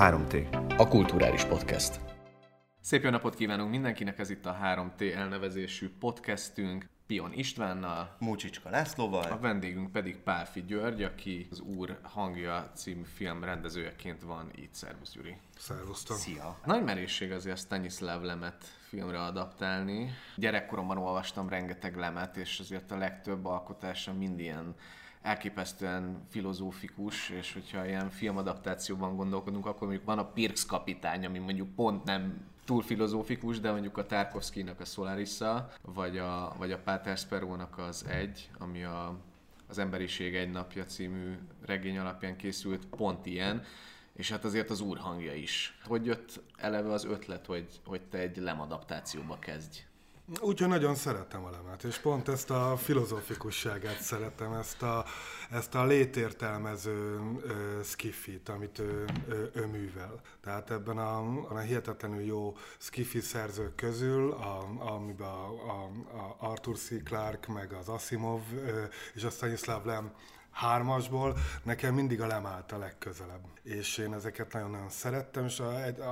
3T. A kulturális podcast. Szép jó napot kívánunk mindenkinek, ez itt a 3T elnevezésű podcastünk Pion Istvánnal, Múcsicska Lászlóval. a vendégünk pedig Pálfi György, aki az Úr hangja című film rendezőjeként van itt. Szervusz Gyuri! Szervusztok. Szia! Nagy merészség azért Stanislav Lemet filmre adaptálni. Gyerekkoromban olvastam rengeteg Lemet, és azért a legtöbb alkotása mind ilyen elképesztően filozófikus, és hogyha ilyen filmadaptációban gondolkodunk, akkor mondjuk van a Pirks kapitány, ami mondjuk pont nem túl filozófikus, de mondjuk a Tarkovsky-nak a solaris vagy a, vagy a Páter Sparrow-nak az Egy, ami a, az Emberiség egy napja című regény alapján készült, pont ilyen, és hát azért az úr hangja is. Hogy jött eleve az ötlet, hogy, hogy te egy lemadaptációba kezdj? Úgyhogy nagyon szeretem a lemet, és pont ezt a filozófikusságát szeretem, ezt a, ezt a létértelmező ö, skiffit, amit ő, ő, ő művel. Tehát ebben a, a hihetetlenül jó skiffi szerzők közül, a, amiben a, a, a Arthur C. Clarke, meg az Asimov ö, és a Stanislav Lem hármasból nekem mindig a lem a legközelebb. És én ezeket nagyon-nagyon szerettem, és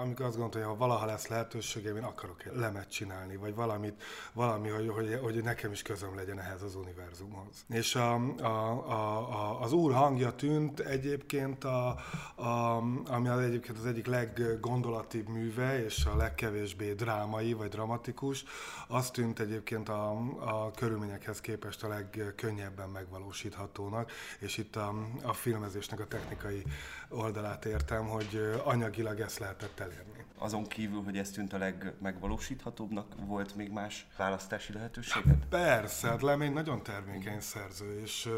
amikor azt gondoltam, hogy ha valaha lesz lehetőségem, én akarok egy lemet csinálni, vagy valamit, valami, hogy, hogy, hogy nekem is közöm legyen ehhez az univerzumhoz. És a, a, a, a, az úr hangja tűnt egyébként, a, a, ami az egyébként az egyik leggondolatibb műve, és a legkevésbé drámai, vagy dramatikus, az tűnt egyébként a, a körülményekhez képest a legkönnyebben megvalósíthatónak, és itt a, a filmezésnek a technikai oldalát értem, hogy anyagilag ezt lehetett elérni. Azon kívül, hogy ez tűnt a legmegvalósíthatóbbnak, volt még más választási lehetőséged? Persze, hát Lem egy nagyon termékeny szerző, és,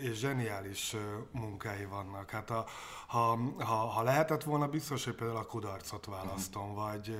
és zseniális munkái vannak. Hát a, ha, ha, ha lehetett volna, biztos, hogy például a kudarcot választom, uh-huh. vagy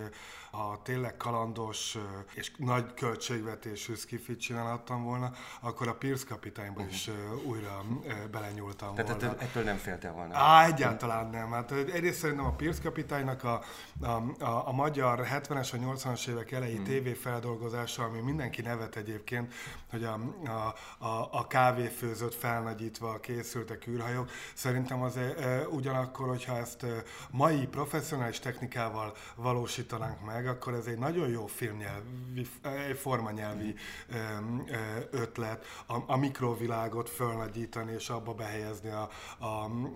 ha tényleg kalandos és nagy költségvetésű skifit csinálhattam volna, akkor a Pierce kapitányba uh-huh. is újra belenyúltam Tehát volna. Tehát ettől nem féltél volna? Á, egyáltalán nem. Hát egyrészt szerintem a Pierce kapitánynak a, a, a, a magyar 70-es, a 80-as évek elejé uh-huh. tévéfeldolgozása, ami mindenki nevet egyébként, hogy a, a, a, a kávéfőzött felnagyítva készültek űrhajók. Szerintem az e, e, ugyanakkor, hogyha ezt mai professzionális technikával valósítanánk meg, akkor ez egy nagyon jó filmnyelvi, formanyelvi ötlet, a, a mikrovilágot fölnagyítani és abba behelyezni a, a,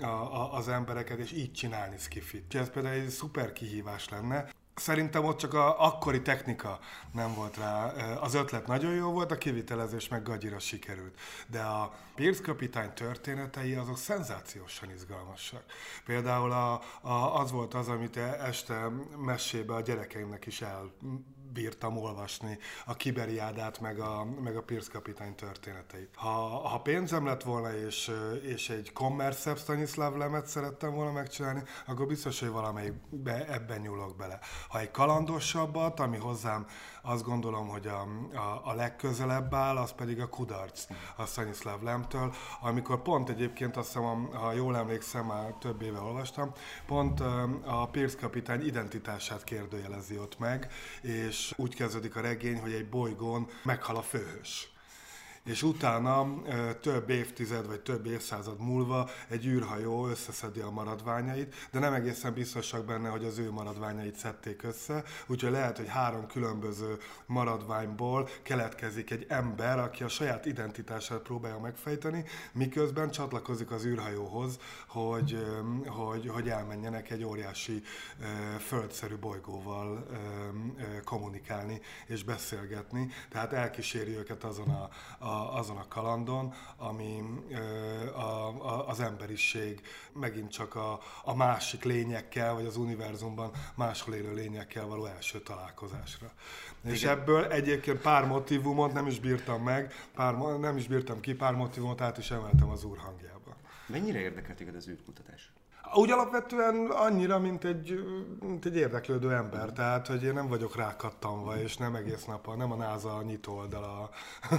a, az embereket, és így csinálni skifit. Ez például egy szuper kihívás lenne. Szerintem ott csak a akkori technika nem volt rá. Az ötlet nagyon jó volt, a kivitelezés meg gagyira sikerült. De a Pierce kapitány történetei azok szenzációsan izgalmasak. Például a, a, az volt az, amit este mesébe a gyerekeimnek is el bírtam olvasni a Kiberiádát, meg a, meg a Pierce kapitány történeteit. Ha, ha pénzem lett volna, és, és egy kommerszebb Stanislav lemet szerettem volna megcsinálni, akkor biztos, hogy valamelyikbe ebben nyúlok bele. Ha egy kalandosabbat, ami hozzám azt gondolom, hogy a, a, a legközelebb áll, az pedig a kudarc a Stanislav Lemtől, amikor pont egyébként azt hiszem, ha jól emlékszem, már több éve olvastam, pont a Pierce kapitány identitását kérdőjelezi ott meg, és úgy kezdődik a regény, hogy egy bolygón meghal a főhős és utána több évtized vagy több évszázad múlva egy űrhajó összeszedi a maradványait, de nem egészen biztosak benne, hogy az ő maradványait szedték össze, úgyhogy lehet, hogy három különböző maradványból keletkezik egy ember, aki a saját identitását próbálja megfejteni, miközben csatlakozik az űrhajóhoz, hogy, hogy, hogy elmenjenek egy óriási földszerű bolygóval kommunikálni és beszélgetni, tehát elkíséri őket azon a, a azon a kalandon, ami a, a, az emberiség megint csak a, a másik lényekkel, vagy az univerzumban máshol élő lényekkel való első találkozásra. Igen. És ebből egyébként pár motivumot nem is bírtam meg, pár, nem is bírtam ki, pár motivumot át is emeltem az úr hangjába. Mennyire érdekelt téged az űrkutatás? Úgy alapvetően annyira, mint egy, mint egy érdeklődő ember, tehát, hogy én nem vagyok rákattanva, és nem egész nap, a, nem a NASA nyitó oldala a,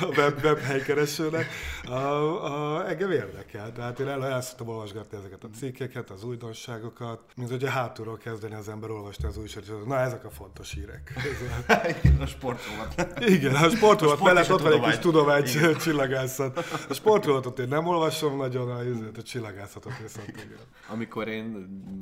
a web, webhelykeresőnek. A, a, engem érdekel, tehát én el, el szoktam olvasgatni ezeket a cikkeket, az újdonságokat, mint hogyha hátulról kezdeni az ember olvasni az újságot, na ezek a fontos hírek. Igen, a sportrovat. Igen, a sportrovat mellett ott van egy kis tudomány csillagászat. A sportrovatot én nem olvasom nagyon, a, a csillagászatot viszont igen. Amikor én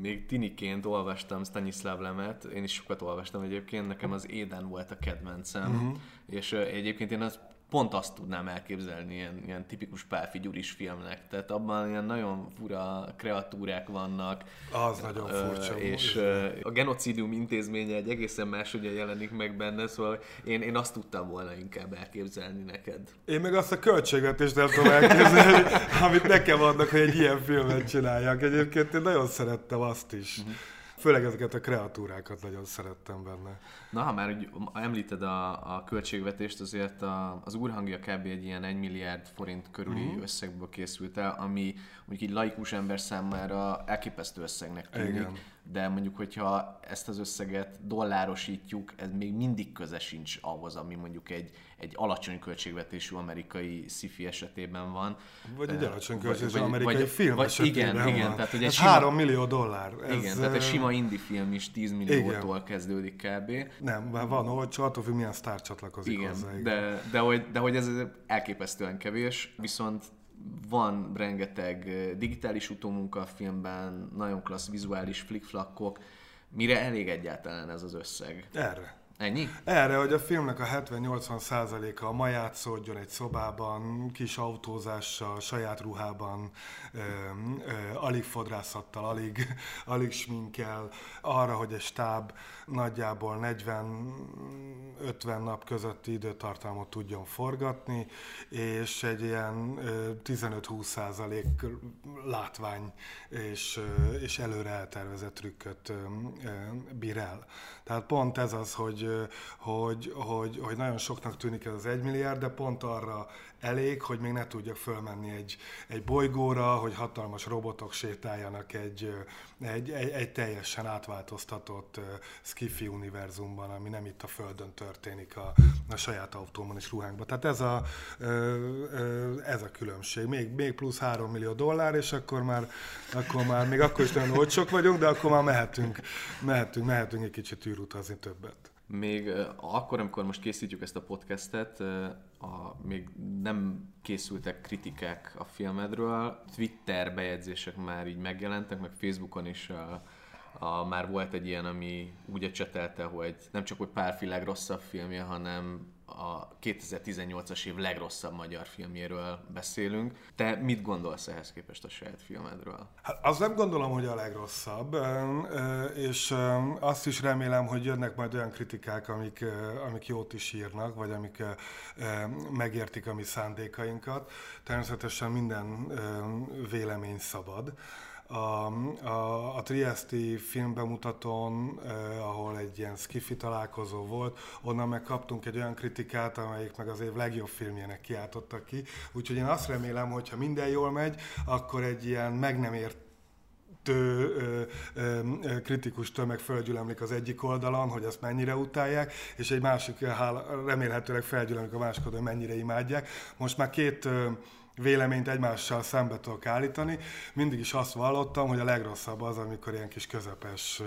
még tiniként olvastam Stanislav Lemet, én is sokat olvastam egyébként, nekem az Éden volt a kedvencem, uh-huh. és egyébként én azt pont azt tudnám elképzelni ilyen, ilyen tipikus Pálfi Gyuris filmnek. Tehát abban ilyen nagyon fura kreatúrák vannak. Az nagyon furcsa. És a genocidium intézménye egy egészen máshogy jelenik meg benne, szóval én, én azt tudtam volna inkább elképzelni neked. Én meg azt a költségvetést nem tudom elképzelni, amit nekem adnak, hogy egy ilyen filmet csináljak. Egyébként én nagyon szerettem azt is. Uh-huh. Főleg ezeket a kreatúrákat nagyon szerettem benne. Na, ha már úgy említed a, a költségvetést, azért a, az úrhangja kb. egy ilyen 1 milliárd forint körüli uh-huh. összegből készült el, ami mondjuk egy laikus ember számára elképesztő összegnek tűnik. Igen de mondjuk, hogyha ezt az összeget dollárosítjuk, ez még mindig köze sincs ahhoz, ami mondjuk egy, egy alacsony költségvetésű amerikai sci esetében van. Vagy egy alacsony költségvetésű amerikai vagy, film vagy, esetében igen, van. Igen, tehát hogy egy sima, 3 millió dollár. Ez, igen, tehát egy sima indie film is 10 milliótól igen. kezdődik kb. Nem, már van olcsó, attól függ milyen sztár csatlakozik igen, hozzá. Igen, de, de, hogy, de hogy ez elképesztően kevés, viszont van rengeteg digitális utómunka a filmben, nagyon klassz vizuális flickflakkok. Mire elég egyáltalán ez az összeg? Erre. Ennyi? Erre, hogy a filmnek a 70-80 százaléka a ma játszódjon egy szobában, kis autózással, saját ruhában, ö, ö, alig fodrászattal, alig, alig sminkel, arra, hogy egy stáb nagyjából 40-50 nap közötti időtartamot tudjon forgatni, és egy ilyen 15-20 százalék látvány és, és előre eltervezett trükköt bír el. Tehát pont ez az, hogy, hogy, hogy, hogy nagyon soknak tűnik ez az egy milliárd, de pont arra elég, hogy még ne tudjak fölmenni egy, egy bolygóra, hogy hatalmas robotok sétáljanak egy, egy, egy, egy teljesen átváltoztatott skifi univerzumban, ami nem itt a Földön történik a, a saját autómon és ruhánkban. Tehát ez a, ez a különbség. Még, még plusz 3 millió dollár, és akkor már, akkor már még akkor is nagyon olcsók vagyunk, de akkor már mehetünk, mehetünk, mehetünk egy kicsit űrutazni többet. Még akkor, amikor most készítjük ezt a podcastet, a, még nem készültek kritikák a filmedről, Twitter bejegyzések már így megjelentek, meg Facebookon is a, a, már volt egy ilyen, ami úgy csetelte, hogy nem csak hogy Pálfi legrosszabb filmje, hanem a 2018-as év legrosszabb magyar filmjéről beszélünk. Te mit gondolsz ehhez képest a saját filmedről? Hát azt nem gondolom, hogy a legrosszabb, és azt is remélem, hogy jönnek majd olyan kritikák, amik, amik jót is írnak, vagy amik megértik a mi szándékainkat. Természetesen minden vélemény szabad a, a, a Triesti filmbemutatón, eh, ahol egy ilyen skifi találkozó volt, onnan meg kaptunk egy olyan kritikát, amelyik meg az év legjobb filmjének kiáltottak ki. Úgyhogy én azt remélem, hogy ha minden jól megy, akkor egy ilyen meg nem ért tő, ö, ö, kritikus tömeg fölgyülemlik az egyik oldalon, hogy azt mennyire utálják, és egy másik remélhetőleg felgyülemlik a másik oldalon, hogy mennyire imádják. Most már két ö, véleményt egymással szembe tudok állítani. Mindig is azt vallottam, hogy a legrosszabb az, amikor ilyen kis közepes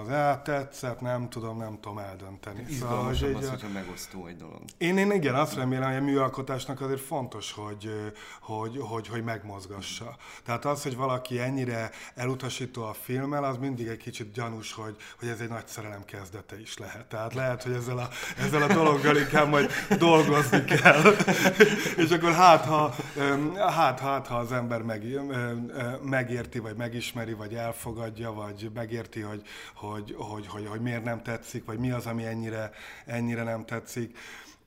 az hát tetszett, nem tudom, nem tudom eldönteni. Szóval, hogy az, hogyha megosztó egy dolog. Én, én igen, azt remélem, hogy a műalkotásnak azért fontos, hogy, hogy, hogy, hogy megmozgassa. Tehát az, hogy valaki ennyire elutasító a filmmel, az mindig egy kicsit gyanús, hogy, hogy ez egy nagy szerelem kezdete is lehet. Tehát lehet, hogy ezzel a, ezzel a dologgal inkább majd dolgozni kell. És akkor hát ha, hát, hát, ha az ember meg, megérti, vagy megismeri, vagy elfogadja, vagy megérti, hogy, hogy, hogy, hogy, hogy miért nem tetszik, vagy mi az, ami ennyire, ennyire nem tetszik.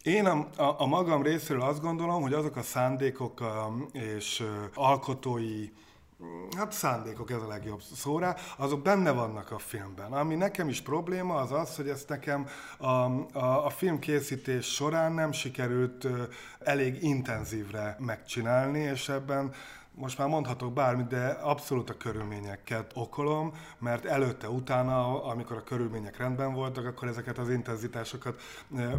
Én a, a, a magam részéről azt gondolom, hogy azok a szándékok és alkotói hát szándékok ez a legjobb szóra, azok benne vannak a filmben. Ami nekem is probléma az az, hogy ezt nekem a, a, a filmkészítés során nem sikerült elég intenzívre megcsinálni, és ebben most már mondhatok bármit, de abszolút a körülményeket okolom, mert előtte, utána, amikor a körülmények rendben voltak, akkor ezeket az intenzitásokat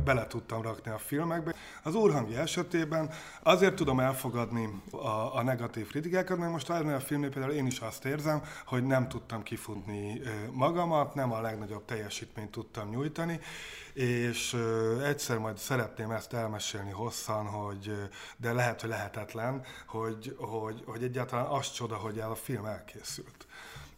bele tudtam rakni a filmekbe. Az úrhangi esetében azért tudom elfogadni a, a negatív kritikákat, mert most ennél a filmnél például én is azt érzem, hogy nem tudtam kifutni magamat, nem a legnagyobb teljesítményt tudtam nyújtani, és egyszer majd szeretném ezt elmesélni hosszan, hogy, de lehet, hogy lehetetlen, hogy, hogy, hogy egyáltalán az csoda, hogy el a film elkészült.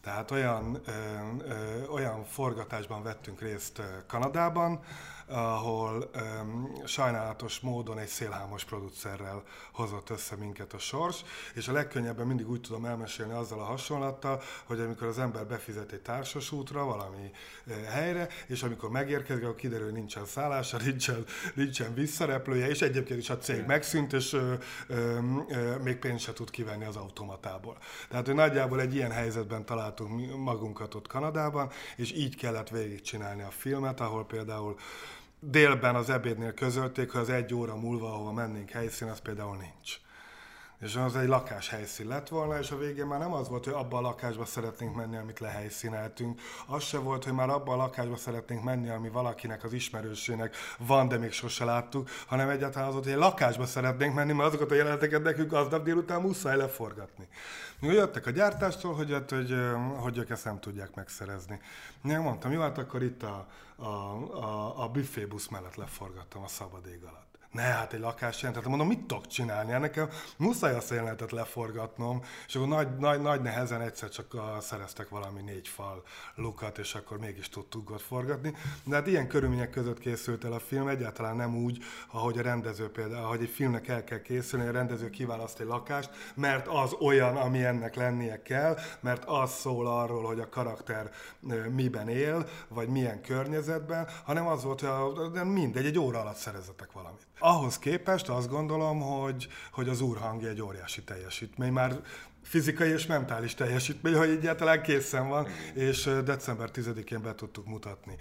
Tehát olyan, ö, ö, olyan forgatásban vettünk részt Kanadában, ahol um, sajnálatos módon egy szélhámos producerrel hozott össze minket a sors, és a legkönnyebben mindig úgy tudom elmesélni azzal a hasonlattal, hogy amikor az ember befizet egy társas útra valami uh, helyre, és amikor megérkezik, akkor kiderül, hogy nincsen szállása, nincsen, nincsen visszareplője, és egyébként is a cég megszűnt, és uh, uh, még pénzt se tud kivenni az automatából. Tehát, hogy nagyjából egy ilyen helyzetben találtunk magunkat ott Kanadában, és így kellett végigcsinálni a filmet, ahol például délben az ebédnél közölték, hogy az egy óra múlva, ahova mennénk helyszín, az például nincs. És az egy lakáshelyszín lett volna, és a végén már nem az volt, hogy abba a lakásba szeretnénk menni, amit lehelyszíneltünk. Az se volt, hogy már abba a lakásba szeretnénk menni, ami valakinek az ismerősének van, de még sose láttuk, hanem egyáltalán az volt, hogy egy lakásba szeretnénk menni, mert azokat a jeleneteket nekünk aznap délután muszáj leforgatni. Mi jöttek a gyártástól, hogy, hogy, hogy, hogy ők ezt nem tudják megszerezni. Én mondtam, jó, hát akkor itt a, a, a, a büfébusz mellett leforgattam a szabad ég alatt. Ne, hát egy lakás jelent. Tehát mondom, mit tudok csinálni? Hát nekem muszáj azt a jelenetet leforgatnom, és akkor nagy, nagy, nagy nehezen egyszer csak a, szereztek valami négy fal lukat, és akkor mégis tudtuk ott forgatni. De hát ilyen körülmények között készült el a film, egyáltalán nem úgy, ahogy a rendező például, ahogy egy filmnek el kell készülni, a rendező kiválaszt egy lakást, mert az olyan, ami ennek lennie kell, mert az szól arról, hogy a karakter miben él, vagy milyen környezetben, hanem az volt, hogy a, mindegy, egy óra alatt szerezetek valamit. Ahhoz képest azt gondolom, hogy, hogy az úrhangja egy óriási teljesítmény. Már fizikai és mentális teljesítmény, hogy egyáltalán készen van, és december 10-én be tudtuk mutatni.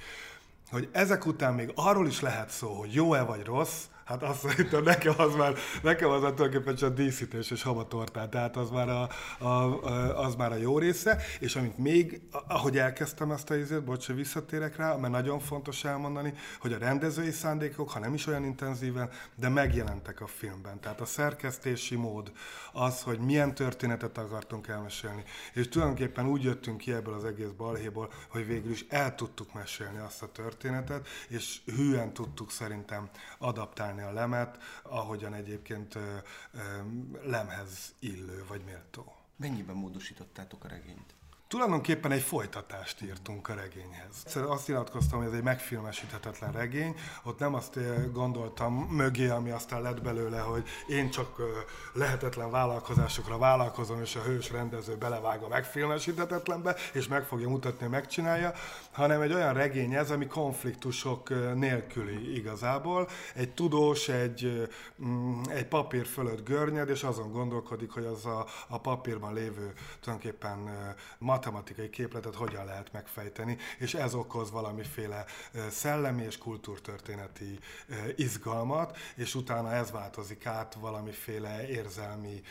Hogy ezek után még arról is lehet szó, hogy jó-e vagy rossz, Hát azt szerintem nekem az már, nekem az már tulajdonképpen csak díszítés és havatortát, tehát az már a, a, a, az már a jó része, és amit még, ahogy elkezdtem ezt a izét, bocs, hogy visszatérek rá, mert nagyon fontos elmondani, hogy a rendezői szándékok, ha nem is olyan intenzíven, de megjelentek a filmben. Tehát a szerkesztési mód, az, hogy milyen történetet akartunk elmesélni, és tulajdonképpen úgy jöttünk ki ebből az egész balhéból, hogy végül is el tudtuk mesélni azt a történetet, és hűen tudtuk szerintem adaptálni csinálni a lemet, ahogyan egyébként lemhez illő vagy méltó. Mennyiben módosítottátok a regényt? Tulajdonképpen egy folytatást írtunk a regényhez. Azt nyilatkoztam, hogy ez egy megfilmesíthetetlen regény, ott nem azt eh, gondoltam mögé, ami aztán lett belőle, hogy én csak eh, lehetetlen vállalkozásokra vállalkozom, és a hős rendező belevág a megfilmesíthetetlenbe, és meg fogja mutatni, megcsinálja, hanem egy olyan regény ez, ami konfliktusok eh, nélküli igazából. Egy tudós, egy, mm, egy papír fölött görnyed, és azon gondolkodik, hogy az a, a papírban lévő tulajdonképpen matematikai képletet hogyan lehet megfejteni, és ez okoz valamiféle szellemi és kultúrtörténeti izgalmat, és utána ez változik át valamiféle érzelmi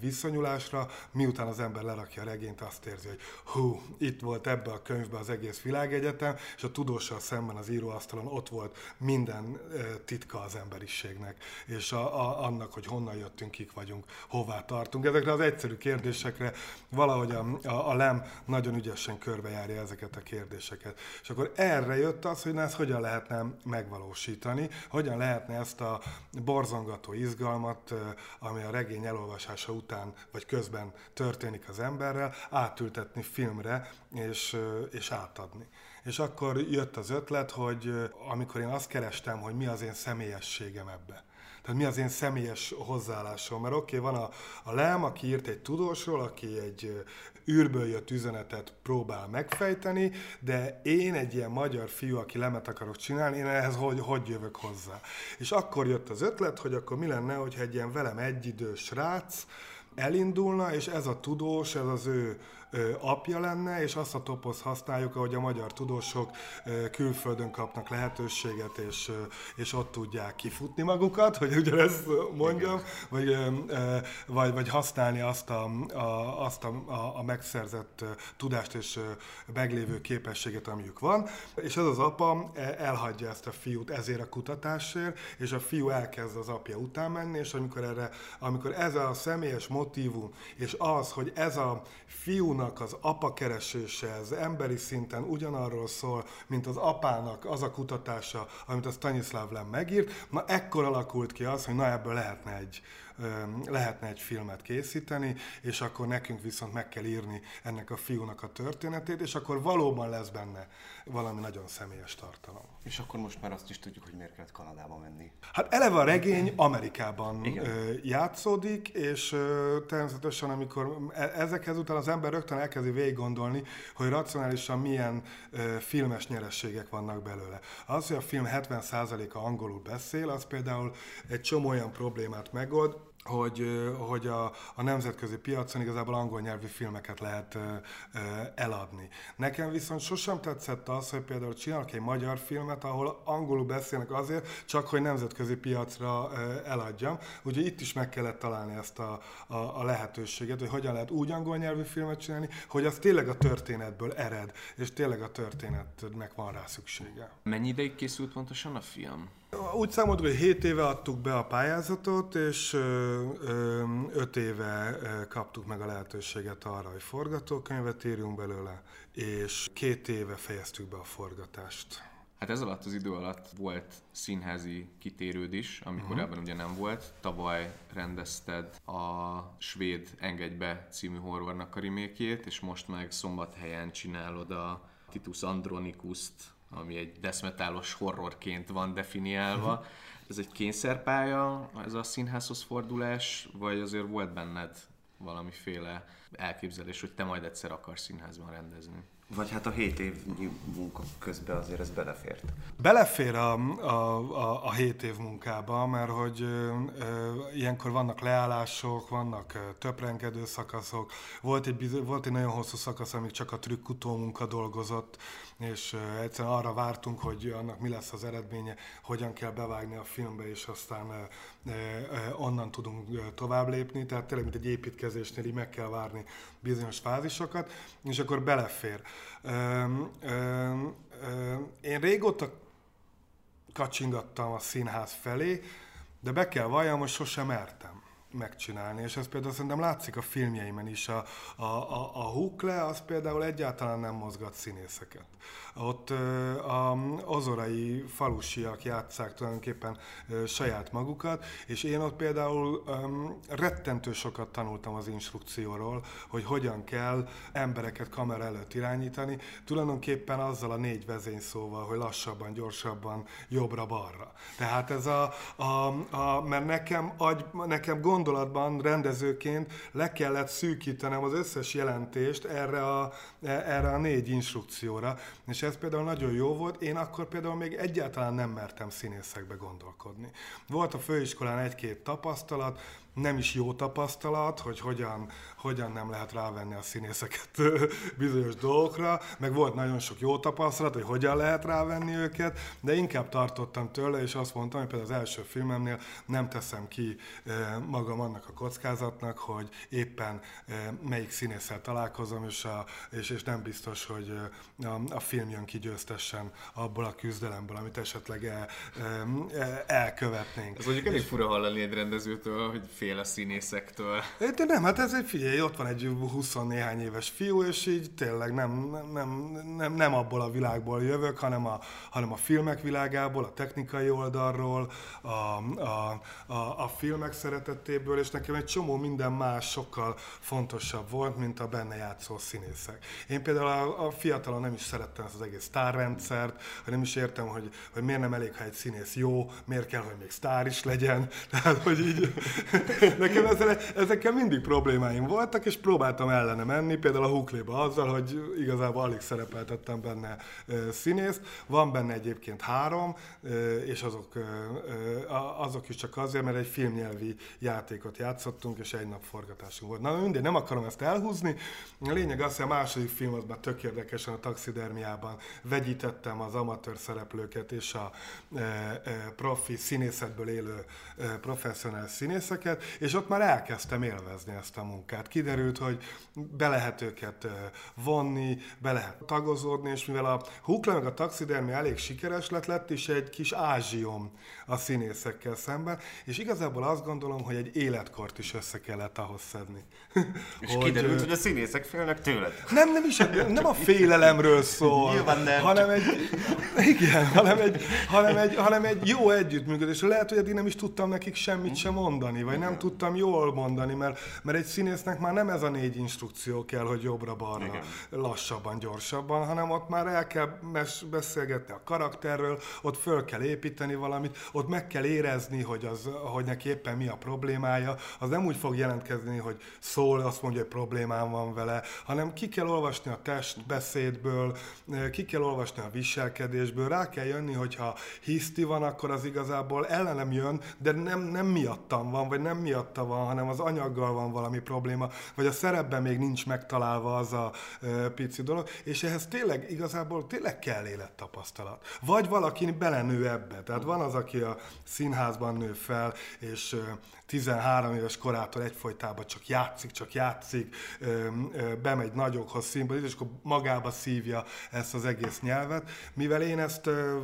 viszonyulásra, miután az ember lerakja a regényt, azt érzi, hogy hú, itt volt ebbe a könyvbe az egész világegyetem, és a tudóssal szemben az íróasztalon ott volt minden titka az emberiségnek, és a, a, annak, hogy honnan jöttünk, kik vagyunk, hová tartunk. Ezekre az egyszerű kérdésekre valahogy a, a, a LEM nagyon ügyesen körbejárja ezeket a kérdéseket. És akkor erre jött az, hogy ezt hogyan lehetne megvalósítani, hogyan lehetne ezt a borzongató izgalmat, ami a regény elolvasása után vagy közben történik az emberrel, átültetni filmre és, és átadni. És akkor jött az ötlet, hogy amikor én azt kerestem, hogy mi az én személyességem ebbe, tehát mi az én személyes hozzáállásom? Mert oké, okay, van a, a Lem, aki írt egy tudósról, aki egy űrből jött üzenetet próbál megfejteni, de én egy ilyen magyar fiú, aki lemet akarok csinálni, én ehhez hogy, hogy jövök hozzá. És akkor jött az ötlet, hogy akkor mi lenne, hogyha egy ilyen velem egyidős srác elindulna, és ez a tudós, ez az ő apja lenne, és azt a topozt használjuk, ahogy a magyar tudósok külföldön kapnak lehetőséget, és, és ott tudják kifutni magukat, hogy ugyanezt mondjam, vagy, vagy, vagy használni azt a, a, azt a, a, a megszerzett tudást és meglévő képességet, amiük van. És ez az apa e, elhagyja ezt a fiút ezért a kutatásért, és a fiú elkezd az apja után menni, és amikor, erre, amikor ez a személyes motivum, és az, hogy ez a fiú fiúnak az apa keresése, ez emberi szinten ugyanarról szól, mint az apának az a kutatása, amit a Stanislav Lem megírt. Na ekkor alakult ki az, hogy na ebből lehetne egy lehetne egy filmet készíteni, és akkor nekünk viszont meg kell írni ennek a fiúnak a történetét, és akkor valóban lesz benne valami nagyon személyes tartalom. És akkor most már azt is tudjuk, hogy miért kellett Kanadába menni. Hát eleve a regény Amerikában Igen. játszódik, és természetesen amikor e, ezekhez után az ember rögtön elkezdi végig gondolni, hogy racionálisan milyen filmes nyerességek vannak belőle. Az, hogy a film 70%-a angolul beszél, az például egy csomó olyan problémát megold, hogy, hogy a, a nemzetközi piacon igazából angol nyelvű filmeket lehet eladni. Nekem viszont sosem tetszett az, hogy például csinálok egy magyar filmet, ahol angolul beszélnek azért, csak hogy nemzetközi piacra eladjam. Úgyhogy itt is meg kellett találni ezt a, a, a lehetőséget, hogy hogyan lehet úgy angol nyelvű filmet csinálni, hogy az tényleg a történetből ered, és tényleg a történetnek van rá szüksége. Mennyi ideig készült pontosan a film? Úgy számoltuk, hogy 7 éve adtuk be a pályázatot, és 5 éve kaptuk meg a lehetőséget arra, hogy forgatókönyvet írjunk belőle, és két éve fejeztük be a forgatást. Hát ez alatt az idő alatt volt színházi kitérőd is, ami uh-huh. korábban ugye nem volt. Tavaly rendezted a svéd Engedj be című horrornak a remékjét, és most meg szombathelyen csinálod a Titus Andronicust, ami egy deszmetálos horrorként van definiálva. Ez egy kényszerpálya, ez a színházhoz fordulás, vagy azért volt benned valamiféle elképzelés, hogy te majd egyszer akarsz színházban rendezni? Vagy hát a 7 évnyi munka közben azért ez belefért? Belefér a, a, a, a 7 év munkába, mert hogy ö, ö, ilyenkor vannak leállások, vannak ö, töprengedő szakaszok. Volt egy, volt egy nagyon hosszú szakasz, amíg csak a trükkutó munka dolgozott, és ö, egyszerűen arra vártunk, hogy annak mi lesz az eredménye, hogyan kell bevágni a filmbe, és aztán ö, ö, onnan tudunk tovább lépni. Tehát tényleg, mint egy építkezésnél így meg kell várni bizonyos fázisokat, és akkor belefér. Öm, öm, öm, én régóta kacsingattam a színház felé, de be kell valljam, hogy sosem mertem megcsinálni, és ez például szerintem látszik a filmjeimen is. A, a, a, a Hukle az például egyáltalán nem mozgat színészeket. Ott a ozorai falusiak játszák tulajdonképpen saját magukat, és én ott például rettentő sokat tanultam az instrukcióról, hogy hogyan kell embereket kamera előtt irányítani, tulajdonképpen azzal a négy vezényszóval, hogy lassabban, gyorsabban, jobbra-balra. Tehát ez a, a, a mert nekem, agy, nekem gondolatban rendezőként le kellett szűkítenem az összes jelentést erre a, erre a négy instrukcióra, és ez például nagyon jó volt. Én akkor például még egyáltalán nem mertem színészekbe gondolkodni. Volt a főiskolán egy-két tapasztalat, nem is jó tapasztalat, hogy hogyan, hogyan nem lehet rávenni a színészeket bizonyos dolgokra, meg volt nagyon sok jó tapasztalat, hogy hogyan lehet rávenni őket, de inkább tartottam tőle, és azt mondtam, hogy például az első filmemnél nem teszem ki magam annak a kockázatnak, hogy éppen melyik színésszel találkozom, és, a, és, és nem biztos, hogy a, a film jön ki győztessen abból a küzdelemből, amit esetleg el, el, elkövetnénk. Ez mondjuk elég fura hallani egy rendezőtől, hogy fél a színészektől. De nem, hát ez egy figyelj, ott van egy 20 néhány éves fiú, és így tényleg nem, nem, nem, nem abból a világból jövök, hanem a, hanem a filmek világából, a technikai oldalról, a, a, a, a filmek szeretetéből, és nekem egy csomó minden más sokkal fontosabb volt, mint a benne játszó színészek. Én például a, a fiatalon nem is szerettem ezt az egész sztárrendszert, hogy nem is értem, hogy, hogy miért nem elég, ha egy színész jó, miért kell, hogy még sztár is legyen. Tehát, hogy így Nekem ezzel, ezekkel mindig problémáim voltak, és próbáltam ellene menni, például a Hukléba azzal, hogy igazából alig szerepeltettem benne színészt. Van benne egyébként három, és azok, azok is csak azért, mert egy filmnyelvi játékot játszottunk, és egy nap forgatásunk volt. Na mindegy, nem akarom ezt elhúzni. A lényeg az, hogy a második film az már tök érdekesen a taxidermiában vegyítettem az amatőr szereplőket és a profi színészetből élő professzionális színészeket, és ott már elkezdtem élvezni ezt a munkát. Kiderült, hogy be lehet őket vonni, be lehet tagozódni, és mivel a Hukla meg a taxidermi elég sikeres lett, lett is egy kis ázsiom a színészekkel szemben, és igazából azt gondolom, hogy egy életkort is össze kellett ahhoz szedni. És hogy, kiderült, hogy a színészek félnek tőled. Nem, nem is, nem a félelemről szól, Nyilván nem. hanem egy, igen, hanem egy, hanem egy, hanem egy jó együttműködés. Lehet, hogy eddig nem is tudtam nekik semmit sem mondani, vagy nem tudtam jól mondani, mert, mert egy színésznek már nem ez a négy instrukció kell, hogy jobbra-balra, lassabban, gyorsabban, hanem ott már el kell beszélgetni a karakterről, ott föl kell építeni valamit, ott meg kell érezni, hogy, az, hogy neki éppen mi a problémája. Az nem úgy fog jelentkezni, hogy szól, azt mondja, hogy problémám van vele, hanem ki kell olvasni a testbeszédből, ki kell olvasni a viselkedésből, rá kell jönni, hogyha hiszti van, akkor az igazából ellenem jön, de nem, nem miattam van, vagy nem miatta van, hanem az anyaggal van valami probléma, vagy a szerepben még nincs megtalálva az a ö, pici dolog, és ehhez tényleg igazából tényleg kell élettapasztalat. Vagy valaki belenő ebbe. Tehát van az, aki színházban nő fel, és ö, 13 éves korától egyfolytában csak játszik, csak játszik, bemegy nagyokhoz színpadra, és akkor magába szívja ezt az egész nyelvet. Mivel én ezt ö,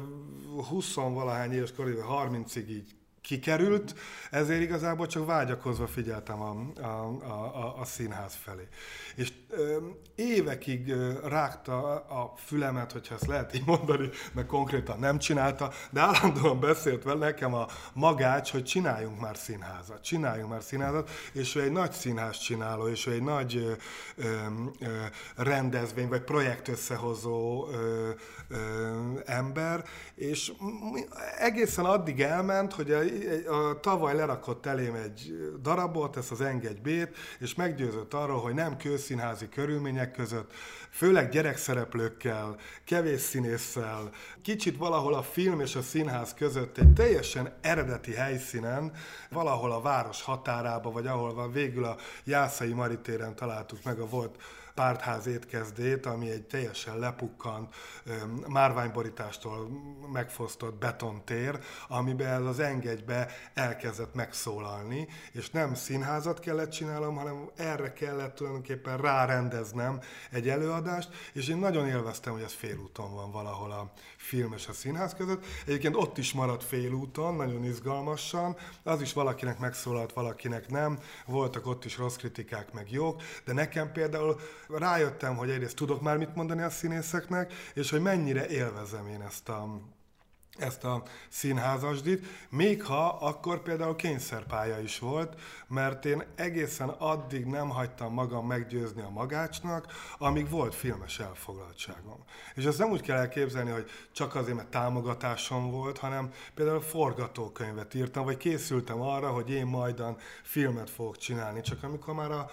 20-valahány éves korig, 30-ig így kikerült, ezért igazából csak vágyakozva figyeltem a, a, a, a, színház felé. És ö, évekig ö, rágta a fülemet, hogyha ezt lehet így mondani, mert konkrétan nem csinálta, de állandóan beszélt vele nekem a magács, hogy csináljunk már színházat, csináljunk már színházat, és ő egy nagy színház csináló, és ő egy nagy ö, ö, rendezvény, vagy projekt összehozó ö, ö, ember, és egészen addig elment, hogy a, tavaly lerakott elém egy darabot, ezt az Engedj B-t, és meggyőzött arról, hogy nem kőszínházi körülmények között, főleg gyerekszereplőkkel, kevés színésszel, kicsit valahol a film és a színház között egy teljesen eredeti helyszínen, valahol a város határába, vagy ahol van végül a Jászai Maritéren találtuk meg a volt pártház étkezdét, ami egy teljesen lepukkant, márványborítástól megfosztott betontér, amiben ez az engedjbe elkezdett megszólalni, és nem színházat kellett csinálnom, hanem erre kellett tulajdonképpen rárendeznem egy előadást, és én nagyon élveztem, hogy ez félúton van valahol a film és a színház között. Egyébként ott is maradt félúton, nagyon izgalmasan, az is valakinek megszólalt, valakinek nem, voltak ott is rossz kritikák, meg jók, de nekem például rájöttem, hogy egyrészt tudok már mit mondani a színészeknek, és hogy mennyire élvezem én ezt a ezt a színházasdit, még ha akkor például kényszerpálya is volt, mert én egészen addig nem hagytam magam meggyőzni a magácsnak, amíg volt filmes elfoglaltságom. És ezt nem úgy kell elképzelni, hogy csak azért, mert támogatásom volt, hanem például forgatókönyvet írtam, vagy készültem arra, hogy én majdan filmet fogok csinálni, csak amikor már a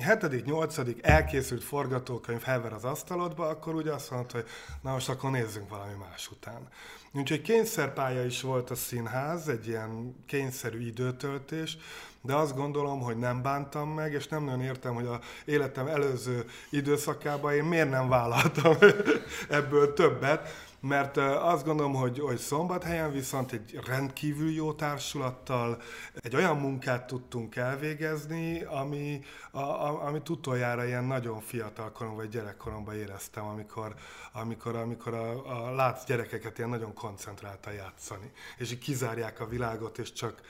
hetedik, nyolcadik elkészült forgatókönyv hever az asztalodba, akkor ugye azt mondta, hogy na most akkor nézzünk valami más után. Úgyhogy kényszerpálya is volt a színház, egy ilyen kényszerű időtöltés, de azt gondolom, hogy nem bántam meg, és nem nagyon értem, hogy a életem előző időszakában én miért nem vállaltam ebből többet, mert azt gondolom, hogy, hogy szombathelyen viszont egy rendkívül jó társulattal egy olyan munkát tudtunk elvégezni, ami, a, a, amit utoljára ilyen nagyon fiatal koromban, vagy gyerekkoromban éreztem, amikor, amikor, amikor a, a látsz gyerekeket ilyen nagyon koncentráltan játszani, és így kizárják a világot, és csak,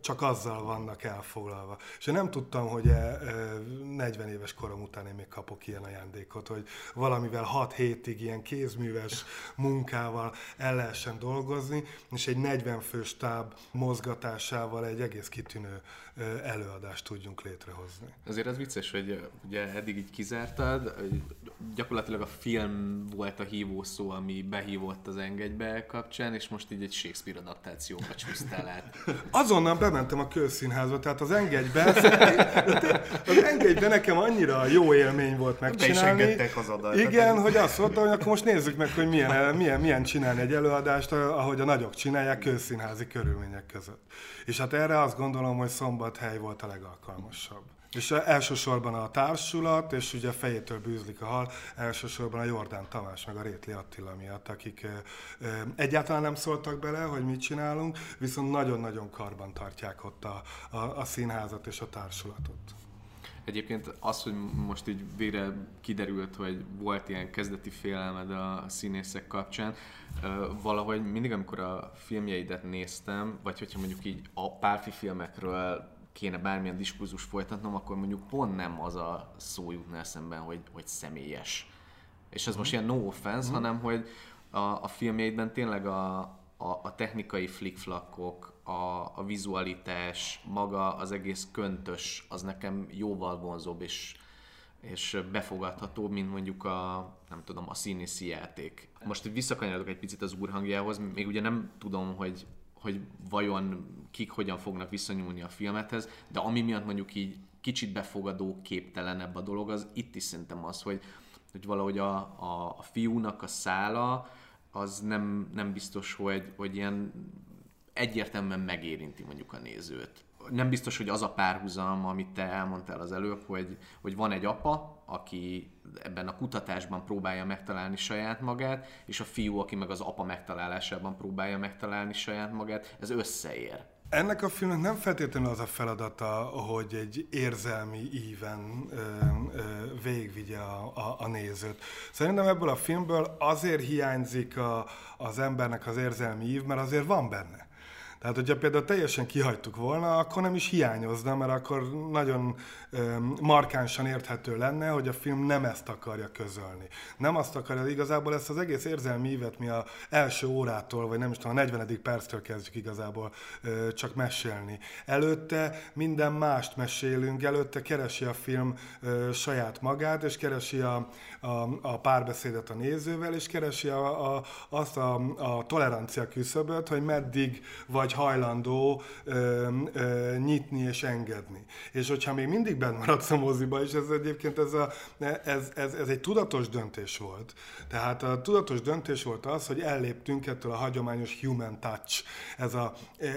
csak azzal vannak elfoglalva. És én nem tudtam, hogy e, e, 40 éves korom után én még kapok ilyen ajándékot, hogy valamivel 6 hétig ilyen kézműves munkával el lehessen dolgozni, és egy 40 fős táb mozgatásával egy egész kitűnő e, előadást tudjunk létrehozni. Azért az vicces, hogy ugye eddig így kizártad, gyakorlatilag a film volt a hívó szó, ami behívott az engedbe kapcsán, és most így egy Shakespeare adaptációba csúsztál át. Azonnal bementem a közszínházba, tehát az engedbe, az engedbe nekem annyira jó élmény volt megcsinálni. az Igen, hogy azt mondtam, hogy akkor most nézzük meg, hogy milyen, milyen, milyen csinálni egy előadást, ahogy a nagyok csinálják közszínházi körülmények között. És hát erre azt gondolom, hogy Szombathely volt a legalkalmasabb. És elsősorban a társulat, és ugye fejétől bűzlik a hal, elsősorban a Jordán Tamás meg a Rétli Attila miatt, akik egyáltalán nem szóltak bele, hogy mit csinálunk, viszont nagyon-nagyon karban tartják ott a, a, a színházat és a társulatot. Egyébként az, hogy most így végre kiderült, hogy volt ilyen kezdeti félelmed a színészek kapcsán, valahogy mindig, amikor a filmjeidet néztem, vagy hogyha mondjuk így a párfi filmekről kéne bármilyen diskurzus folytatnom, akkor mondjuk pont nem az a szó jutna eszemben, hogy, hogy személyes. És ez most ilyen no offense, mm. hanem hogy a, a filmjeidben tényleg a, a, a technikai flickflakok a, a vizualitás, maga az egész köntös, az nekem jóval vonzóbb és, és befogadható, mint mondjuk a, nem tudom, a színészi játék. Most visszakanyarodok egy picit az úrhangjához, még ugye nem tudom, hogy hogy vajon kik hogyan fognak viszonyulni a filmethez, de ami miatt mondjuk így kicsit befogadó, képtelenebb a dolog, az itt is szerintem az, hogy, hogy valahogy a, a, a fiúnak a szála, az nem, nem biztos, hogy, hogy ilyen egyértelműen megérinti mondjuk a nézőt. Nem biztos, hogy az a párhuzam, amit te elmondtál az előbb, hogy, hogy van egy apa, aki ebben a kutatásban próbálja megtalálni saját magát, és a fiú, aki meg az apa megtalálásában próbálja megtalálni saját magát, ez összeér. Ennek a filmnek nem feltétlenül az a feladata, hogy egy érzelmi íven ö, ö, végigvigye a, a, a nézőt. Szerintem ebből a filmből azért hiányzik a, az embernek az érzelmi ív, mert azért van benne. Tehát, hogyha például teljesen kihagytuk volna, akkor nem is hiányozna, mert akkor nagyon markánsan érthető lenne, hogy a film nem ezt akarja közölni. Nem azt akarja, igazából ezt az egész érzelmi ívet mi a első órától, vagy nem is tudom, a 40. perctől kezdjük igazából csak mesélni. Előtte minden mást mesélünk, előtte keresi a film saját magát, és keresi a, a, a párbeszédet a nézővel, és keresi a, a, azt a, a tolerancia küszöböt, hogy meddig vagy hajlandó ö, ö, nyitni és engedni. És hogyha még mindig bent maradsz a moziba, és ez egyébként ez, a, ez, ez, ez egy tudatos döntés volt. Tehát a tudatos döntés volt az, hogy elléptünk ettől a hagyományos human touch, ez a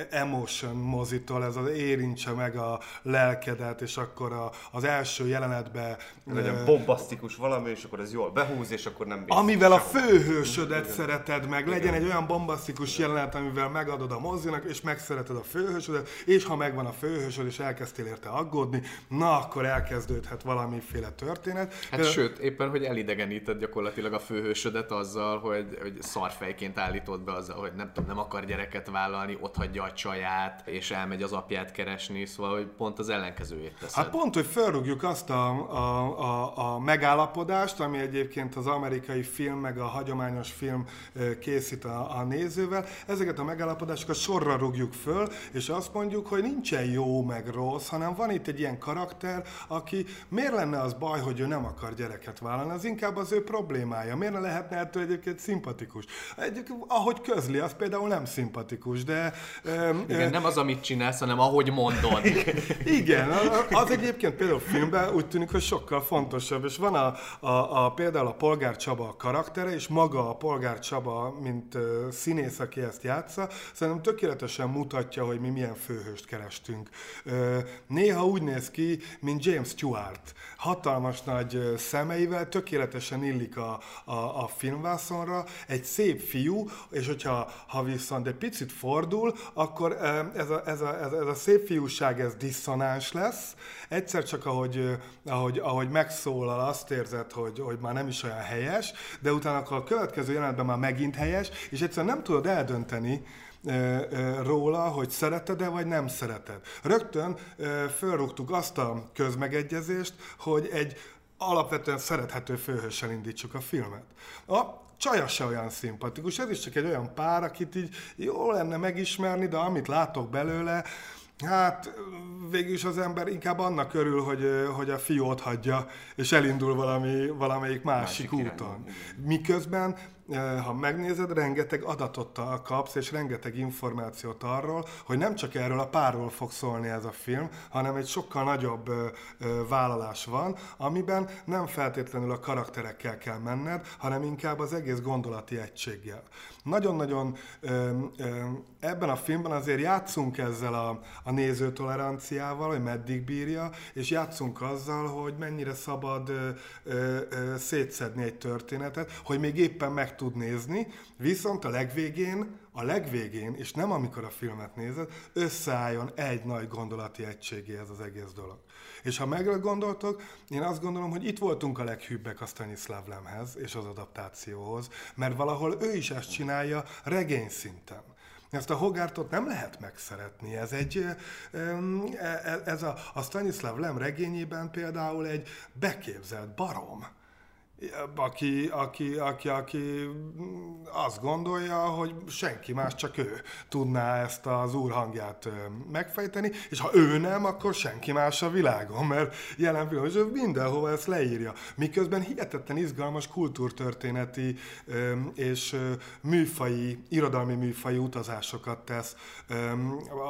emotion mozitól, ez az érintse meg a lelkedet, és akkor a, az első jelenetbe... Legyen bombasztikus valami, és akkor ez jól behúz, és akkor nem Amivel a főhősödet szereted meg, legyen egy olyan bombasztikus jelenet, amivel megadod a mozinak, és megszereted a főhősödet, és ha megvan a főhősöd, és elkezdtél érte aggódni, na akkor elkezdődhet valamiféle történet. Hát De... sőt, éppen, hogy elidegeníted gyakorlatilag a főhősödet azzal, hogy, hogy szarfejként állítod be azzal, hogy nem tudom, nem akar gyereket vállalni, ott hagyja a csaját, és elmegy az apját keresni, szóval hogy pont az ellenkezőjét teszed. Hát pont, hogy felrúgjuk azt a, a, a, a megállapodást, ami egyébként az amerikai film, meg a hagyományos film készít a, a nézővel. Ezeket a megállapodásokat sorra rúgjuk föl, és azt mondjuk, hogy nincsen jó meg rossz, hanem van itt egy ilyen karakter, aki miért lenne az baj, hogy ő nem akar gyereket vállalni, az inkább az ő problémája. Miért ne lehetne ettől egyébként szimpatikus? Egyébként, ahogy közli, az például nem szimpatikus, de... Igen, nem az, amit csinálsz, hanem ahogy mondod. Igen, az egyébként például filmben úgy tűnik, hogy sokkal fontosabb, és van a, a, a például a Polgár Csaba karaktere, és maga a Polgár Csaba, mint uh, színész, aki ezt játsza, szerintem tökéletesen mutatja, hogy mi milyen főhőst kerestünk. Uh, néha úgy néz ki, mint James Stewart. Hatalmas nagy szemeivel, tökéletesen illik a, a, a filmvászonra, egy szép fiú, és hogyha ha viszont egy picit fordul, akkor ez a, ez a, ez a, ez a szép fiúság, ez diszonáns lesz. Egyszer csak ahogy, ahogy, ahogy megszólal, azt érzed, hogy, hogy már nem is olyan helyes, de utána akkor a következő jelenetben már megint helyes, és egyszerűen nem tudod eldönteni, róla, hogy szereted-e vagy nem szereted. Rögtön fölrúgtuk azt a közmegegyezést, hogy egy alapvetően szerethető főhőssel indítsuk a filmet. A csaja se olyan szimpatikus, ez is csak egy olyan pár, akit így jó lenne megismerni, de amit látok belőle, Hát végül is az ember inkább annak örül, hogy, hogy a fiú ott hagyja, és elindul valami, valamelyik másik, másik úton. Miközben ha megnézed, rengeteg adatot kapsz, és rengeteg információt arról, hogy nem csak erről a párról fog szólni ez a film, hanem egy sokkal nagyobb vállalás van, amiben nem feltétlenül a karakterekkel kell menned, hanem inkább az egész gondolati egységgel. Nagyon-nagyon ebben a filmben azért játszunk ezzel a, a nézőtoleranciával, hogy meddig bírja, és játszunk azzal, hogy mennyire szabad szétszedni egy történetet, hogy még éppen meg tud nézni, viszont a legvégén, a legvégén, és nem amikor a filmet nézed, összeálljon egy nagy gondolati egységé ez az egész dolog. És ha meggondoltok, én azt gondolom, hogy itt voltunk a leghűbbek a Stanislav Lemhez és az adaptációhoz, mert valahol ő is ezt csinálja regény szinten. Ezt a Hogártot nem lehet megszeretni. Ez egy, e, e, ez a, a Stanislav Lem regényében például egy beképzelt barom aki, aki, aki, aki azt gondolja, hogy senki más, csak ő tudná ezt az úr hangját megfejteni, és ha ő nem, akkor senki más a világon, mert jelen pillanatban mindenhova ezt leírja. Miközben hihetetlen izgalmas kultúrtörténeti és műfai, irodalmi műfai utazásokat tesz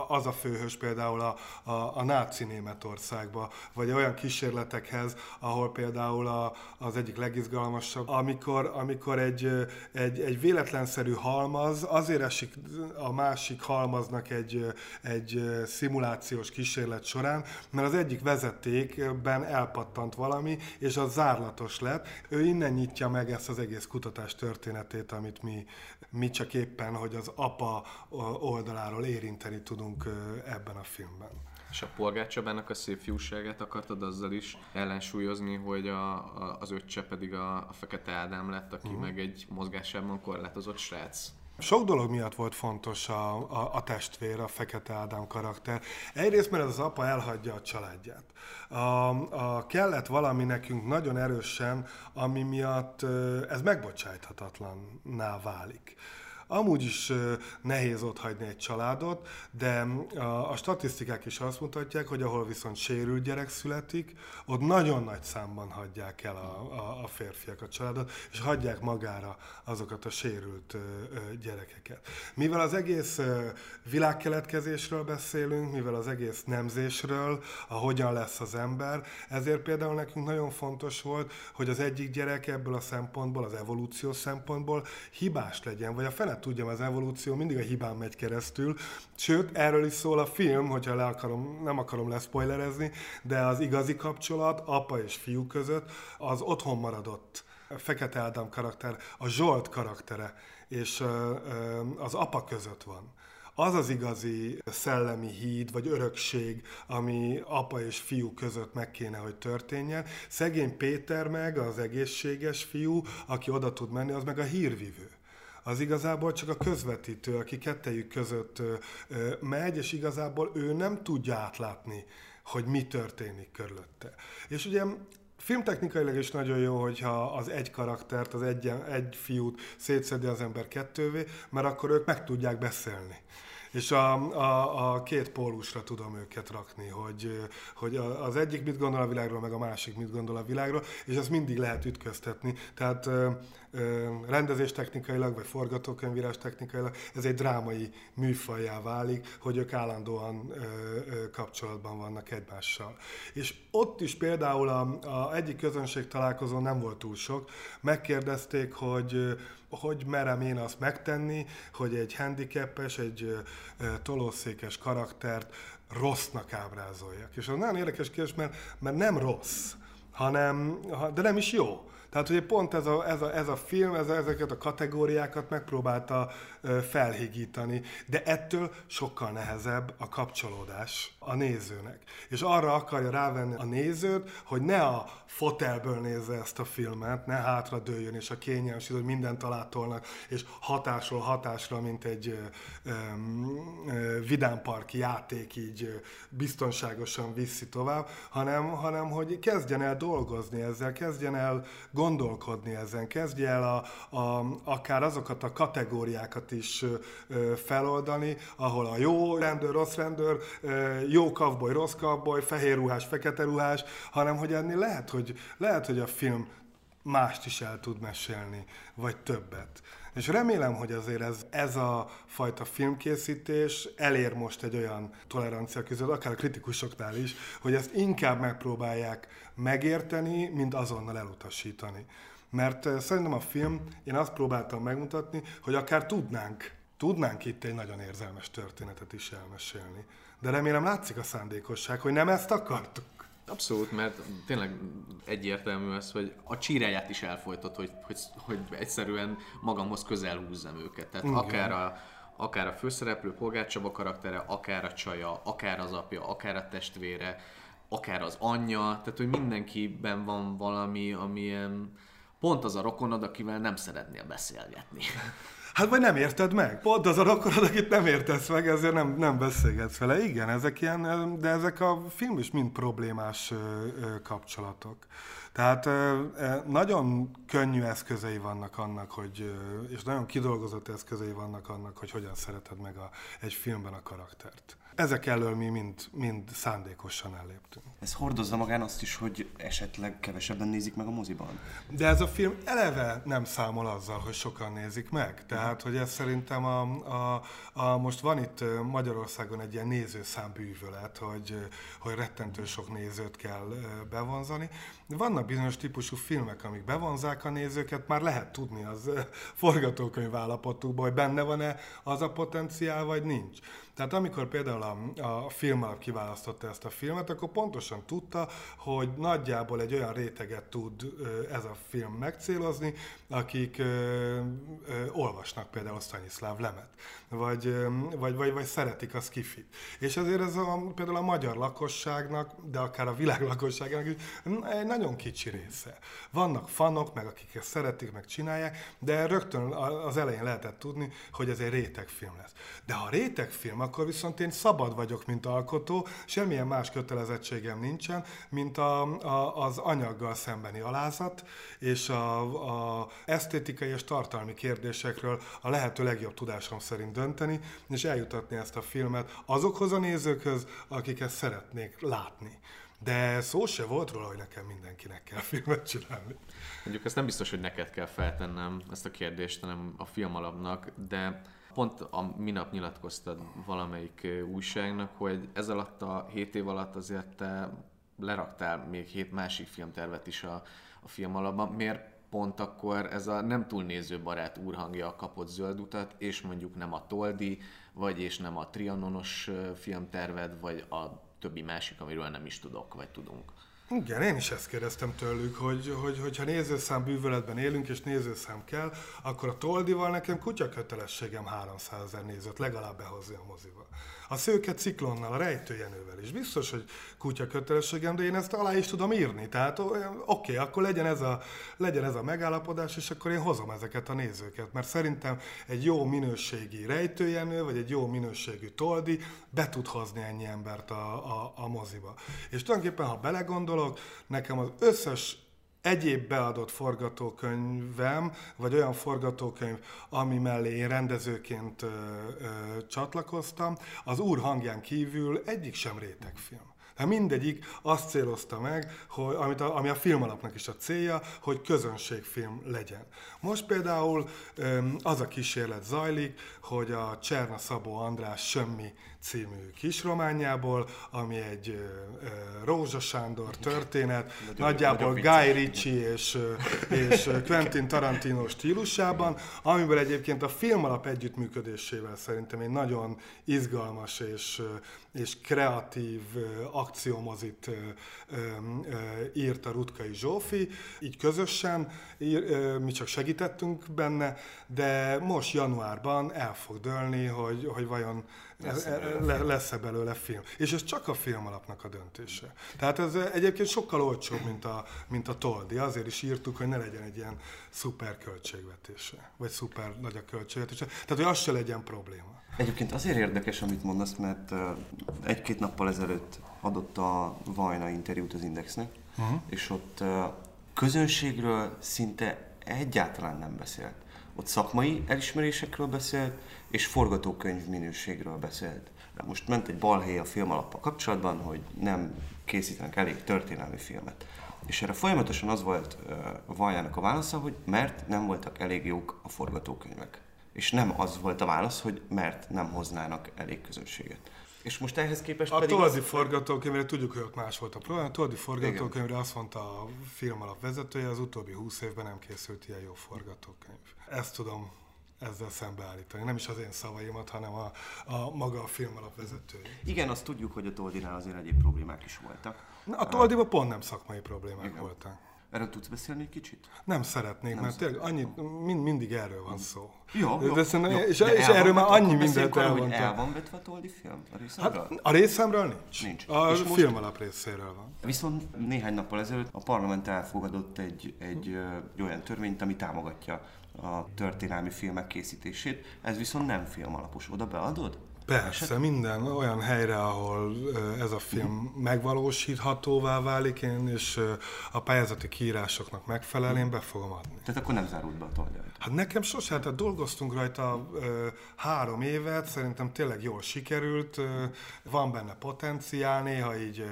az a főhős például a, a, a náci Németországba, vagy olyan kísérletekhez, ahol például a, az egyik legizgalmasabb, amikor, amikor egy, egy, egy véletlenszerű halmaz azért esik a másik halmaznak egy, egy szimulációs kísérlet során, mert az egyik vezetékben elpattant valami, és az zárlatos lett. Ő innen nyitja meg ezt az egész kutatás történetét, amit mi, mi csak éppen, hogy az apa oldaláról érinteni tudunk ebben a filmben. És a Polgár Csabának a szép fiúságát akartad azzal is ellensúlyozni, hogy a, a, az öccse pedig a, a Fekete Ádám lett, aki uh-huh. meg egy mozgásában korlátozott srác. Sok dolog miatt volt fontos a, a, a testvér, a Fekete Ádám karakter. Egyrészt, mert az apa elhagyja a családját. A, a kellett valami nekünk nagyon erősen, ami miatt ez megbocsájthatatlanná válik. Amúgy is nehéz ott hagyni egy családot, de a, a statisztikák is azt mutatják, hogy ahol viszont sérült gyerek születik, ott nagyon nagy számban hagyják el a, a, a férfiak a családot, és hagyják magára azokat a sérült gyerekeket. Mivel az egész világkeletkezésről beszélünk, mivel az egész nemzésről, a hogyan lesz az ember, ezért például nekünk nagyon fontos volt, hogy az egyik gyerek ebből a szempontból, az evolúció szempontból hibás legyen, vagy a fele tudjam, az evolúció mindig a hibán megy keresztül. Sőt, erről is szól a film, hogyha le akarom, nem akarom leszpoilerezni, de az igazi kapcsolat apa és fiú között az otthon maradott Fekete Ádám karakter, a Zsolt karaktere és az apa között van az az igazi szellemi híd, vagy örökség, ami apa és fiú között meg kéne, hogy történjen. Szegény Péter meg, az egészséges fiú, aki oda tud menni, az meg a hírvivő az igazából csak a közvetítő, aki kettejük között megy, és igazából ő nem tudja átlátni, hogy mi történik körülötte. És ugye filmtechnikailag is nagyon jó, hogyha az egy karaktert, az egy, egy fiút szétszedi az ember kettővé, mert akkor ők meg tudják beszélni. És a, a, a két pólusra tudom őket rakni, hogy, hogy az egyik mit gondol a világról, meg a másik mit gondol a világról, és ezt mindig lehet ütköztetni. Tehát rendezés technikailag, vagy forgatókönyvírás technikailag ez egy drámai műfajjá válik, hogy ők állandóan kapcsolatban vannak egymással. És ott is például a, a egyik közönség találkozó nem volt túl sok, megkérdezték, hogy hogy merem én azt megtenni, hogy egy handicapes, egy tolószékes karaktert rossznak ábrázoljak. És az nagyon érdekes kérdés, mert, mert nem rossz, hanem, de nem is jó. Tehát ugye pont ez a, ez a, ez a film, ez a, ezeket a kategóriákat megpróbálta felhigítani, de ettől sokkal nehezebb a kapcsolódás a nézőnek. És arra akarja rávenni a nézőt, hogy ne a fotelből nézze ezt a filmet, ne hátra dőljön, és a kényelmes, hogy mindent alátolnak, és hatásról hatásra, mint egy ö, ö, vidámparki játék így biztonságosan viszi tovább, hanem, hanem hogy kezdjen el dolgozni ezzel, kezdjen el gondolkodni ezen, kezdje el a, a, akár azokat a kategóriákat is feloldani, ahol a jó rendőr, rossz rendőr, jó kavboly, rossz kavboly, fehér ruhás, fekete ruhás, hanem hogy ennél lehet, hogy, lehet, hogy a film mást is el tud mesélni, vagy többet. És remélem, hogy azért ez, ez a fajta filmkészítés elér most egy olyan tolerancia között, akár a kritikusoknál is, hogy ezt inkább megpróbálják megérteni, mint azonnal elutasítani. Mert szerintem a film, én azt próbáltam megmutatni, hogy akár tudnánk, tudnánk itt egy nagyon érzelmes történetet is elmesélni. De remélem látszik a szándékosság, hogy nem ezt akartuk. Abszolút, mert tényleg egyértelmű az, hogy a csíráját is elfolytott, hogy, hogy, hogy egyszerűen magamhoz közel húzzam őket. Tehát Igen. akár a, akár a főszereplő Polgár Csaba karaktere, akár a csaja, akár az apja, akár a testvére, akár az anyja, tehát hogy mindenkiben van valami, amilyen pont az a rokonod, akivel nem szeretnél beszélgetni. Hát vagy nem érted meg. Pont az a rokkonod, akit nem értesz meg, ezért nem, nem beszélgetsz vele. Igen, ezek ilyen, de ezek a film is mind problémás kapcsolatok. Tehát nagyon könnyű eszközei vannak annak, hogy, és nagyon kidolgozott eszközei vannak annak, hogy hogyan szereted meg a, egy filmben a karaktert. Ezek elől mi mind, mind szándékosan elléptünk. Ez hordozza magán azt is, hogy esetleg kevesebben nézik meg a moziban? De ez a film eleve nem számol azzal, hogy sokan nézik meg. Tehát, hogy ez szerintem a, a, a most van itt Magyarországon egy ilyen nézőszám bűvölet, hogy, hogy rettentő sok nézőt kell bevonzani. Vannak bizonyos típusú filmek, amik bevonzák a nézőket, már lehet tudni az forgatókönyv állapotukban, hogy benne van-e az a potenciál, vagy nincs. Tehát amikor például a, a film alap kiválasztotta ezt a filmet, akkor pontosan tudta, hogy nagyjából egy olyan réteget tud ez a film megcélozni, akik ö, ö, olvasnak például Stanislav Lemet, vagy, ö, vagy, vagy, vagy szeretik a skifit. És azért ez a, például a magyar lakosságnak, de akár a világ lakosságának is egy nagyon kicsi része. Vannak fanok, meg akik ezt szeretik, meg csinálják, de rögtön az elején lehetett tudni, hogy ez egy rétegfilm lesz. De ha rétegfilm, akkor viszont én szabad vagyok, mint alkotó, semmilyen más kötelezettségem nincsen, mint a, a, az anyaggal szembeni alázat, és a, a esztétikai és tartalmi kérdésekről a lehető legjobb tudásom szerint dönteni, és eljutatni ezt a filmet azokhoz a nézőkhöz, akik ezt szeretnék látni. De szó se volt róla, hogy nekem mindenkinek kell filmet csinálni. Mondjuk ezt nem biztos, hogy neked kell feltennem ezt a kérdést, hanem a filmalapnak, de pont a minap nyilatkoztad valamelyik újságnak, hogy ez alatt a 7 év alatt azért te leraktál még hét másik filmtervet is a, a film alapban. Miért pont akkor ez a nem túl nézőbarát úrhangja kapott zöld utat, és mondjuk nem a Toldi, vagy és nem a Trianonos filmterved, vagy a többi másik, amiről nem is tudok, vagy tudunk. Igen, én is ezt kérdeztem tőlük, hogy, hogy, hogyha nézőszám bűvöletben élünk, és nézőszám kell, akkor a Toldival nekem kutya kötelességem 300 ezer nézőt legalább behozni a moziba. A szőke ciklonnal, a rejtőjenővel is. Biztos, hogy kutya kötelességem, de én ezt alá is tudom írni. Tehát oké, okay, akkor legyen ez, a, legyen ez a megállapodás, és akkor én hozom ezeket a nézőket. Mert szerintem egy jó minőségi rejtőjenő, vagy egy jó minőségű toldi be tud hozni ennyi embert a, a, a moziba. És tulajdonképpen, ha belegondolok, nekem az összes egyéb beadott forgatókönyvem, vagy olyan forgatókönyv, ami mellé én rendezőként ö, ö, csatlakoztam, az úr hangján kívül egyik sem rétegfilm. Hát mindegyik azt célozta meg, hogy, amit a, ami a filmalapnak is a célja, hogy közönségfilm legyen. Most például az a kísérlet zajlik, hogy a Cserna Szabó András Semmi című kisrománjából, ami egy Rózsa Sándor történet, nagyon, nagyjából Guy Ritchie és, és Quentin Tarantino stílusában, amiből egyébként a filmalap együttműködésével szerintem egy nagyon izgalmas és, és kreatív akciómozit írt a Rutkai Zsófi, így közösen, mi csak segítettünk benne, de most januárban el fog dőlni, hogy, hogy vajon lesz-e belőle film. És ez csak a film alapnak a döntése. Tehát ez egyébként sokkal olcsóbb, mint a, mint a Toldi. Azért is írtuk, hogy ne legyen egy ilyen szuper költségvetése, vagy szuper nagy a költségvetése. Tehát, hogy az se legyen probléma. Egyébként azért érdekes, amit mondasz, mert egy-két nappal ezelőtt adott a Vajna interjút az Indexnek, uh-huh. és ott közönségről szinte egyáltalán nem beszélt. Ott szakmai elismerésekről beszélt, és forgatókönyv minőségről beszélt. Most ment egy balhé a film alappal kapcsolatban, hogy nem készítenek elég történelmi filmet. És erre folyamatosan az volt uh, Vajának a válasza, hogy mert nem voltak elég jók a forgatókönyvek. És nem az volt a válasz, hogy mert nem hoznának elég közönséget. És most ehhez képest a pedig... A Toldi az... forgatókönyvre tudjuk, hogy ott más volt a probléma. A Toldi forgatókönyvre azt mondta a film alap vezetője, az utóbbi húsz évben nem készült ilyen jó forgatókönyv. Ezt tudom ezzel szembeállítani. Nem is az én szavaimat, hanem a, a maga a film alapvezetője. Igen, azt tudjuk, hogy a Toldinál azért egyéb problémák is voltak. A Toldiban pont nem szakmai problémák Igen. voltak. Erről tudsz beszélni egy kicsit? Nem szeretnék, nem mert tényleg annyit, mind, mindig erről van szó. Jó, jó, de jó. És, de és erről már annyi mindent elmondtam. El van vetve a Toldi film a részemről? Hát, a részemről nincs. Nincs. A és film most... alap részéről van. Viszont néhány nappal ezelőtt a parlament elfogadott egy, egy, egy olyan törvényt, ami támogatja a történelmi filmek készítését. Ez viszont nem film alapos. Oda beadod? Persze, minden olyan helyre, ahol ez a film megvalósíthatóvá válik, én és a pályázati kiírásoknak megfelel, én be fogom adni. Tehát akkor nem zárult be a tolja? Hát nekem sosem, tehát dolgoztunk rajta három évet, szerintem tényleg jól sikerült, van benne potenciál, néha így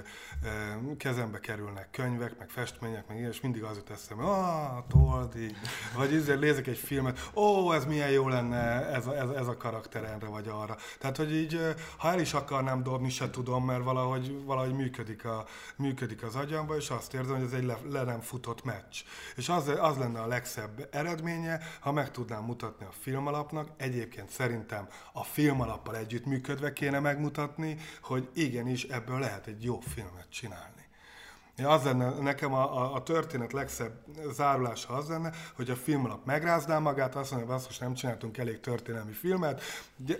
kezembe kerülnek könyvek, meg festmények, meg és mindig az jut eszembe, ah, Toldi, vagy ízzel nézek egy filmet, ó, ez milyen jó lenne ez a, ez, ez a karakter erre vagy arra. Tehát, hogy így, ha el is akarnám dobni, se tudom, mert valahogy, valahogy működik, a, működik az agyamba, és azt érzem, hogy ez egy le, le nem futott meccs. És az, az lenne a legszebb eredménye, ha meg tudnám mutatni a filmalapnak, egyébként szerintem a filmalappal együtt működve kéne megmutatni, hogy igenis ebből lehet egy jó filmet csinálni. Az lenne, nekem a, a, a történet legszebb zárulása az lenne, hogy a filmalap megrázná magát, azt mondja, hogy nem csináltunk elég történelmi filmet,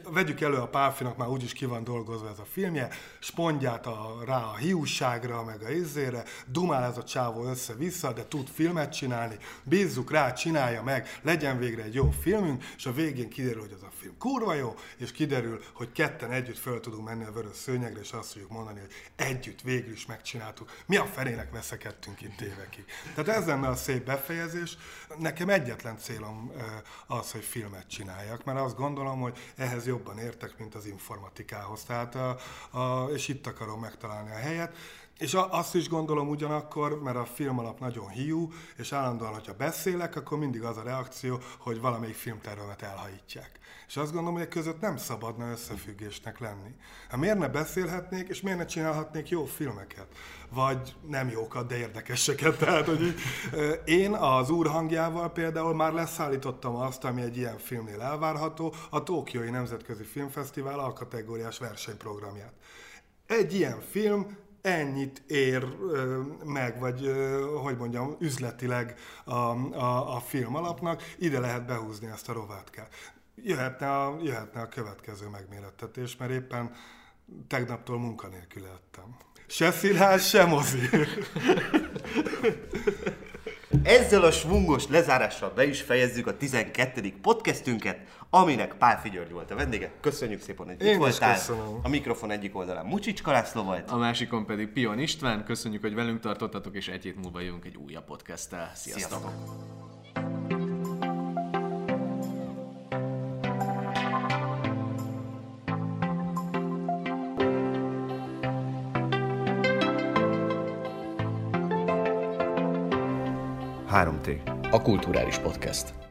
vegyük elő a Pálfinak, már úgyis ki van dolgozva ez a filmje, spondját a, rá a hiúságra, meg a izzére, dumál ez a csávó össze-vissza, de tud filmet csinálni, bízzuk rá, csinálja meg, legyen végre egy jó filmünk, és a végén kiderül, hogy az a film kurva jó, és kiderül, hogy ketten együtt föl tudunk menni a vörös szőnyegre, és azt tudjuk mondani, hogy együtt végül is megcsináltuk. Mi a felének veszekedtünk itt évekig. Tehát ez lenne a szép befejezés. Nekem egyetlen célom az, hogy filmet csináljak, mert azt gondolom, hogy ehhez jobban értek, mint az informatikához. Tehát a, a, és itt akarom megtalálni a helyet. És azt is gondolom ugyanakkor, mert a film alap nagyon hiú, és állandóan, hogyha beszélek, akkor mindig az a reakció, hogy valamelyik filmtervemet elhajítják. És azt gondolom, hogy között nem szabadna összefüggésnek lenni. Hát miért ne beszélhetnék, és miért ne csinálhatnék jó filmeket? Vagy nem jókat, de érdekeseket. Tehát, hogy én az úr hangjával például már leszállítottam azt, ami egy ilyen filmnél elvárható, a Tókiói Nemzetközi Filmfesztivál alkategóriás versenyprogramját. Egy ilyen film ennyit ér meg, vagy hogy mondjam, üzletileg a, a, a film alapnak, ide lehet behúzni ezt a rovátkát. Jöhetne a, jöhetne a következő megmérettetés, mert éppen tegnaptól munkanélkül lettem. Se színház, se mozi. Ezzel a svungos lezárással be is fejezzük a 12. podcastünket, aminek Pál Figyörgy volt a vendége. Köszönjük szépen, hogy itt voltál. Köszönöm. A mikrofon egyik oldalán Mucsicska László volt. A másikon pedig Pion István. Köszönjük, hogy velünk tartottatok, és egy hét múlva jövünk egy újabb podcasttel. Sziasztok! Sziasztok. A kulturális podcast.